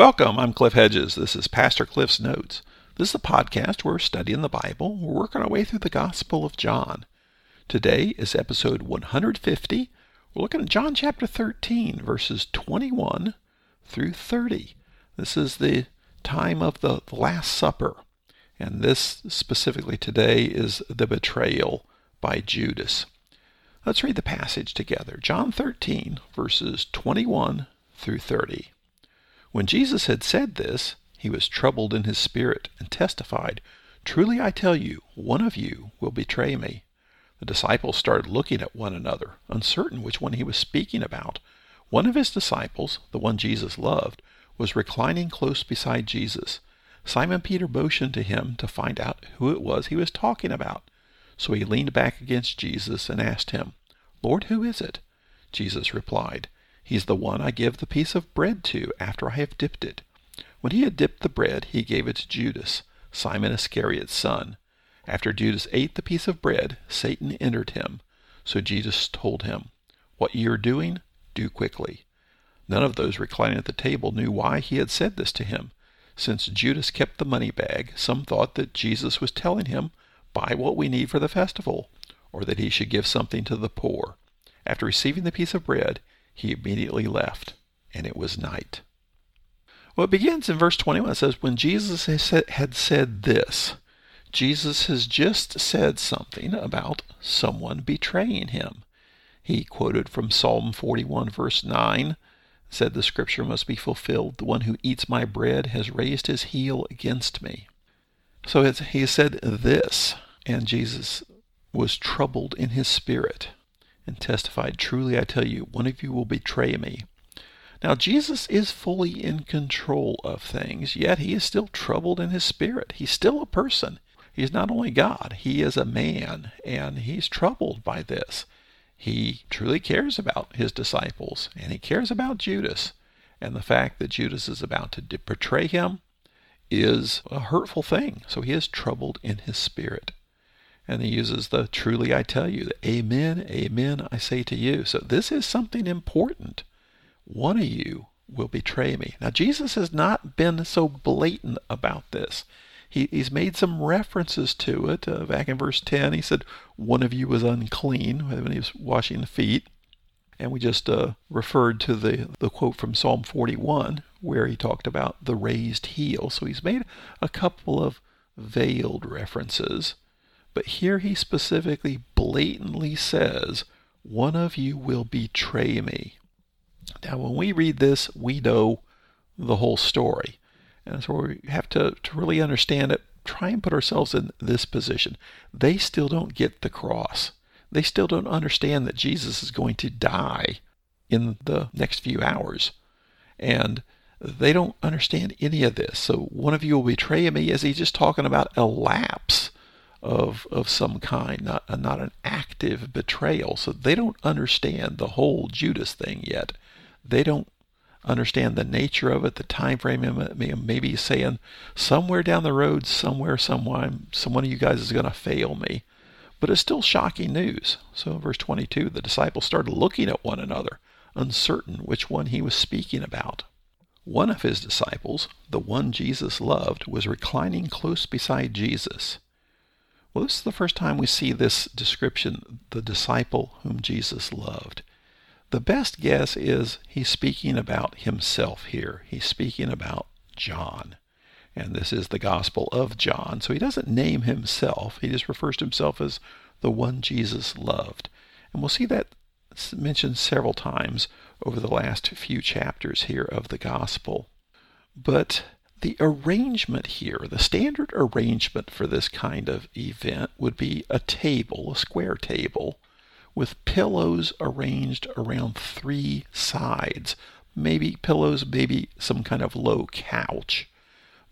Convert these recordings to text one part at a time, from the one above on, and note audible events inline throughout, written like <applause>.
Welcome, I'm Cliff Hedges. This is Pastor Cliff's Notes. This is a podcast where we're studying the Bible. We're working our way through the Gospel of John. Today is episode 150. We're looking at John chapter 13, verses 21 through 30. This is the time of the Last Supper. And this specifically today is the betrayal by Judas. Let's read the passage together. John 13, verses 21 through 30. When Jesus had said this, he was troubled in his spirit and testified, Truly I tell you, one of you will betray me. The disciples started looking at one another, uncertain which one he was speaking about. One of his disciples, the one Jesus loved, was reclining close beside Jesus. Simon Peter motioned to him to find out who it was he was talking about. So he leaned back against Jesus and asked him, Lord, who is it? Jesus replied, He's the one I give the piece of bread to after I have dipped it. When he had dipped the bread, he gave it to Judas, Simon Iscariot's son. After Judas ate the piece of bread, Satan entered him. So Jesus told him, What you are doing, do quickly. None of those reclining at the table knew why he had said this to him. Since Judas kept the money bag, some thought that Jesus was telling him, Buy what we need for the festival, or that he should give something to the poor. After receiving the piece of bread, he immediately left, and it was night. Well, it begins in verse 21. It says, When Jesus had said this, Jesus has just said something about someone betraying him. He quoted from Psalm 41, verse 9, said the scripture must be fulfilled. The one who eats my bread has raised his heel against me. So he said this, and Jesus was troubled in his spirit and testified, Truly I tell you, one of you will betray me. Now, Jesus is fully in control of things, yet he is still troubled in his spirit. He's still a person. He's not only God, he is a man, and he's troubled by this. He truly cares about his disciples, and he cares about Judas. And the fact that Judas is about to betray him is a hurtful thing. So he is troubled in his spirit and he uses the truly I tell you, the amen, amen, I say to you. So this is something important. One of you will betray me. Now, Jesus has not been so blatant about this. He, he's made some references to it. Uh, back in verse 10, he said, One of you was unclean when he was washing the feet. And we just uh, referred to the, the quote from Psalm 41, where he talked about the raised heel. So he's made a couple of veiled references but here he specifically blatantly says, One of you will betray me. Now, when we read this, we know the whole story. And so we have to, to really understand it, try and put ourselves in this position. They still don't get the cross. They still don't understand that Jesus is going to die in the next few hours. And they don't understand any of this. So one of you will betray me. Is he just talking about a lapse of of some kind, not uh, not an active betrayal. So they don't understand the whole Judas thing yet. They don't understand the nature of it, the time frame. Maybe saying somewhere down the road, somewhere, someone, some one of you guys is going to fail me. But it's still shocking news. So verse 22, the disciples started looking at one another, uncertain which one he was speaking about. One of his disciples, the one Jesus loved, was reclining close beside Jesus. Well, this is the first time we see this description, the disciple whom Jesus loved. The best guess is he's speaking about himself here. He's speaking about John. And this is the Gospel of John. So he doesn't name himself, he just refers to himself as the one Jesus loved. And we'll see that mentioned several times over the last few chapters here of the Gospel. But the arrangement here, the standard arrangement for this kind of event would be a table, a square table, with pillows arranged around three sides. Maybe pillows, maybe some kind of low couch,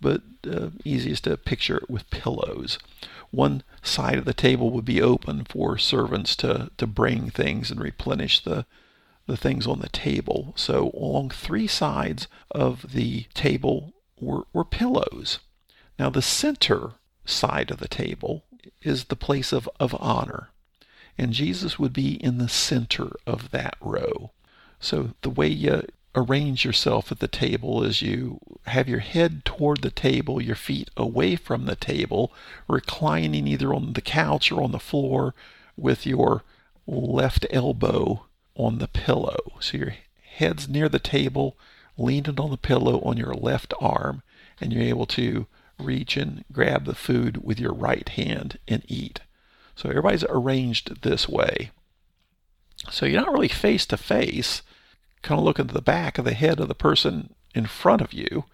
but uh, easiest to picture it with pillows. One side of the table would be open for servants to, to bring things and replenish the, the things on the table. So along three sides of the table were, were pillows. Now, the center side of the table is the place of, of honor, and Jesus would be in the center of that row. So, the way you, arrange yourself at the table is you have your head toward the table, your feet away from the table, reclining either on the couch or on the floor with your left elbow on the pillow. So your head's near the table, leaning on the pillow on your left arm, and you're able to reach and grab the food with your right hand and eat. So everybody's arranged this way. So you're not really face to face, kind of look at the back of the head of the person in front of you,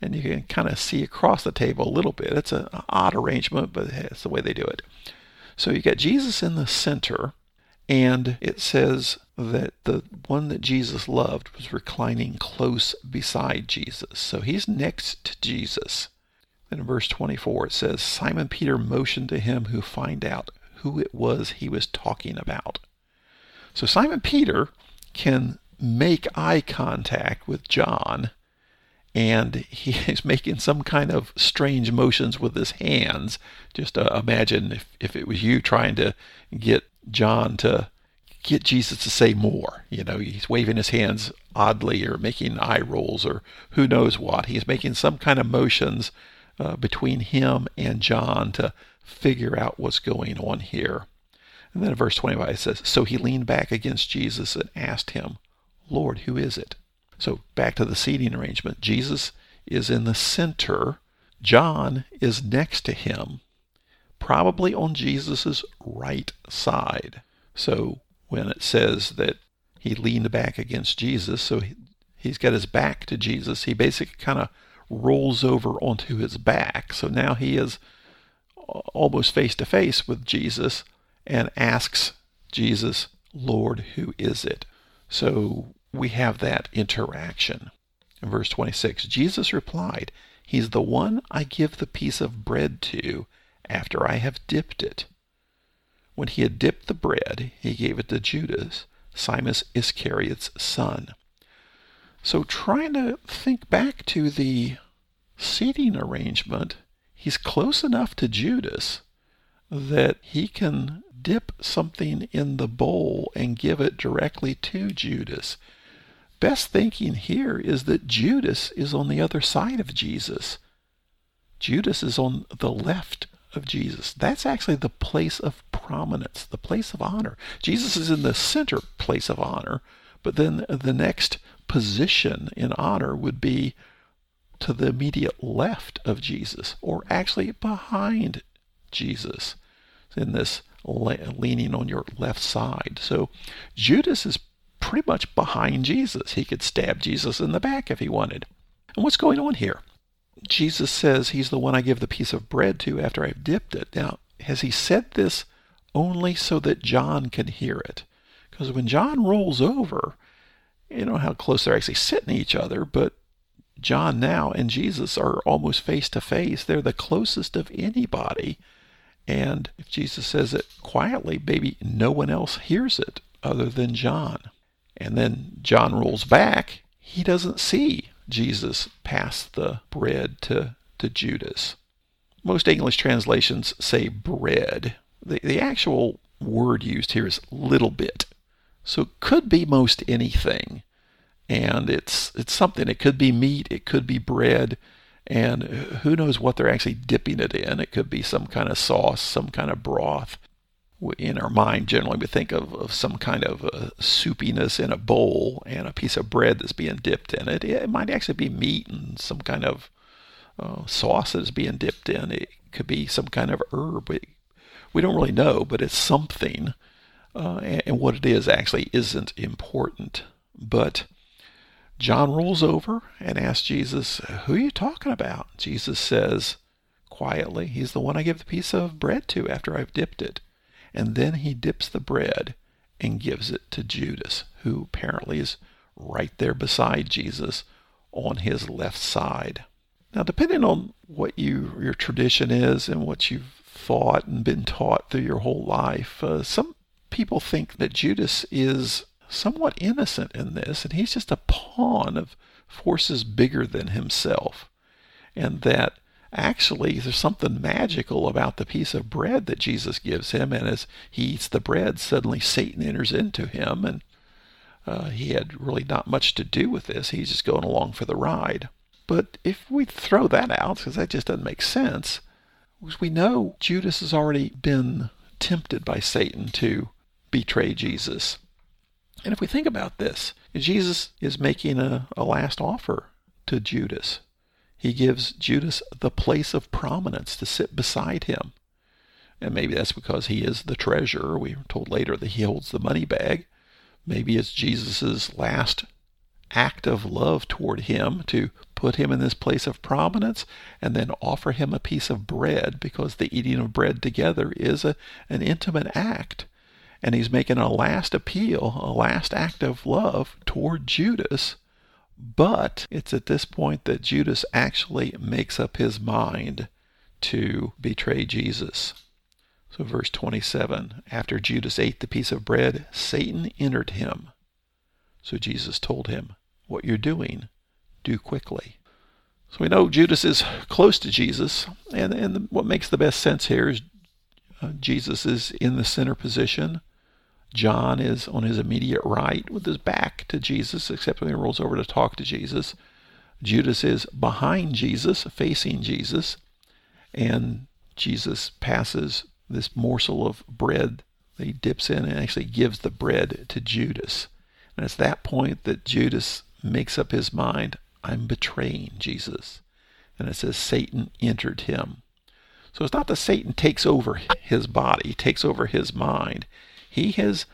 and you can kind of see across the table a little bit. It's an odd arrangement, but it's the way they do it. So you got Jesus in the center, and it says that the one that Jesus loved was reclining close beside Jesus. So he's next to Jesus. Then in verse 24 it says, Simon Peter motioned to him who find out who it was he was talking about. So Simon Peter can make eye contact with John and he <laughs> is making some kind of strange motions with his hands. Just uh, imagine if, if it was you trying to get John to get Jesus to say more. You know, he's waving his hands oddly or making eye rolls or who knows what. He's making some kind of motions uh, between him and John to figure out what's going on here. And then in verse 25 it says, So he leaned back against Jesus and asked him, Lord, who is it? So back to the seating arrangement. Jesus is in the center. John is next to him, probably on Jesus' right side. So when it says that he leaned back against Jesus, so he, he's got his back to Jesus, he basically kind of rolls over onto his back. So now he is uh, almost face to face with Jesus and asks Jesus, Lord, who is it? So we have that interaction. In verse 26, Jesus replied, He's the one I give the piece of bread to after I have dipped it. When he had dipped the bread, he gave it to Judas, Simon Iscariot's son. So, trying to think back to the seating arrangement, he's close enough to Judas that he can dip something in the bowl and give it directly to Judas. Best thinking here is that Judas is on the other side of Jesus. Judas is on the left of Jesus. That's actually the place of prominence, the place of honor. Jesus is in the center place of honor, but then the next position in honor would be to the immediate left of Jesus, or actually behind Jesus, in this leaning on your left side. So Judas is pretty much behind Jesus. He could stab Jesus in the back if he wanted. And what's going on here? Jesus says he's the one I give the piece of bread to after I've dipped it. Now, has he said this only so that John can hear it? Because when John rolls over, you know how close they're actually sitting to each other, but John now and Jesus are almost face to face. They're the closest of anybody. And if Jesus says it quietly, maybe no one else hears it other than John. And then John rolls back. He doesn't see Jesus passed the bread to, to Judas. Most English translations say bread. The, the actual word used here is little bit. So it could be most anything. And it's it's something. It could be meat, it could be bread, and who knows what they're actually dipping it in. It could be some kind of sauce, some kind of broth in our mind, generally we think of, of some kind of uh, soupiness in a bowl and a piece of bread that's being dipped in it. It might actually be meat and some kind of uh, sauce that's being dipped in. It could be some kind of herb. We, we don't really know, but it's something. Uh, and, and what it is actually isn't important. But John rolls over and asks Jesus, Who are you talking about? Jesus says quietly, He's the one I give the piece of bread to after I've dipped it. And then he dips the bread and gives it to Judas, who apparently is right there beside Jesus on his left side. Now, depending on what you, your tradition is and what you've thought and been taught through your whole life, uh, some people think that Judas is somewhat innocent in this, and he's just a pawn of forces bigger than himself, and that actually there's something magical about the piece of bread that Jesus gives him. And as he eats the bread, suddenly Satan enters into him. And Uh, he had really not much to do with this. He's just going along for the ride. But if we throw that out, because that just doesn't make sense, we know Judas has already been tempted by Satan to betray Jesus. And if we think about this, Jesus is making a, a last offer to Judas. He gives Judas the place of prominence to sit beside him. And maybe that's because he is the treasurer. We are told later that he holds the money bag. Maybe it's Jesus' last act of love toward him to put him in this place of prominence and then offer him a piece of bread because the eating of bread together is a, an intimate act. And he's making a last appeal, a last act of love toward Judas. But it's at this point that Judas actually makes up his mind to betray Jesus. So, verse 27 After Judas ate the piece of bread, Satan entered him. So Jesus told him, What you're doing, do quickly. So we know Judas is close to Jesus, and, and what makes the best sense here is uh, Jesus is in the center position. John is on his immediate right with his back to Jesus, except when he rolls over to talk to Jesus. Judas is behind Jesus, facing Jesus, and Jesus passes this morsel of bread that he dips in and actually gives the bread to Judas. And it's that point that Judas makes up his mind I'm betraying Jesus. And it says Satan entered him. So it's not that Satan takes over his body, takes over his mind. He has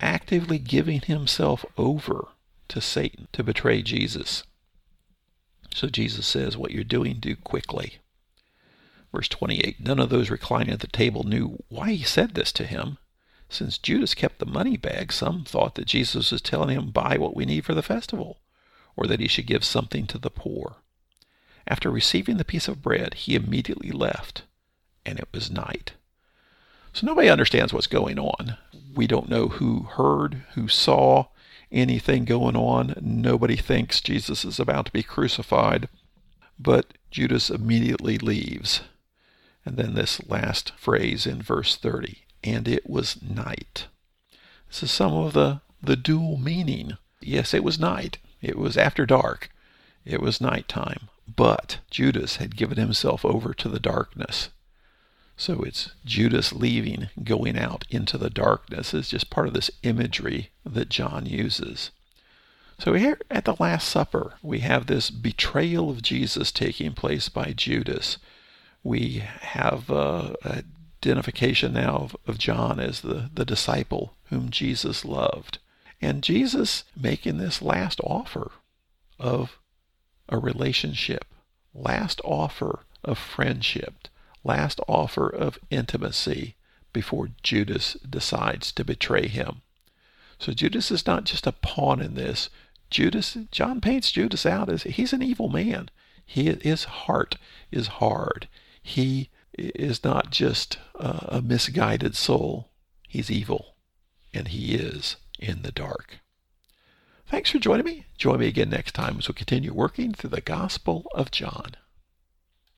actively giving himself over to Satan to betray Jesus. So Jesus says, What you're doing, do quickly. Verse 28 None of those reclining at the table knew why he said this to him. Since Judas kept the money bag, some thought that Jesus was telling him, Buy what we need for the festival, or that he should give something to the poor. After receiving the piece of bread, he immediately left, and it was night. So nobody understands what's going on. We don't know who heard, who saw anything going on. Nobody thinks Jesus is about to be crucified. But Judas immediately leaves. And then this last phrase in verse 30 and it was night. This is some of the, the dual meaning. Yes, it was night. It was after dark. It was nighttime. But Judas had given himself over to the darkness. So it's Judas leaving, going out into the darkness is just part of this imagery that John uses. So here at the Last Supper, we have this betrayal of Jesus taking place by Judas we have uh, identification now of, of John as the, the disciple whom Jesus loved. And Jesus making this last offer of a relationship, last offer of friendship, last offer of intimacy before Judas decides to betray him. So Judas is not just a pawn in this. Judas, John paints Judas out as he's an evil man. He, his heart is hard. He is not just a misguided soul, he's evil, and he is in the dark. Thanks for joining me. Join me again next time as we continue working through the Gospel of John.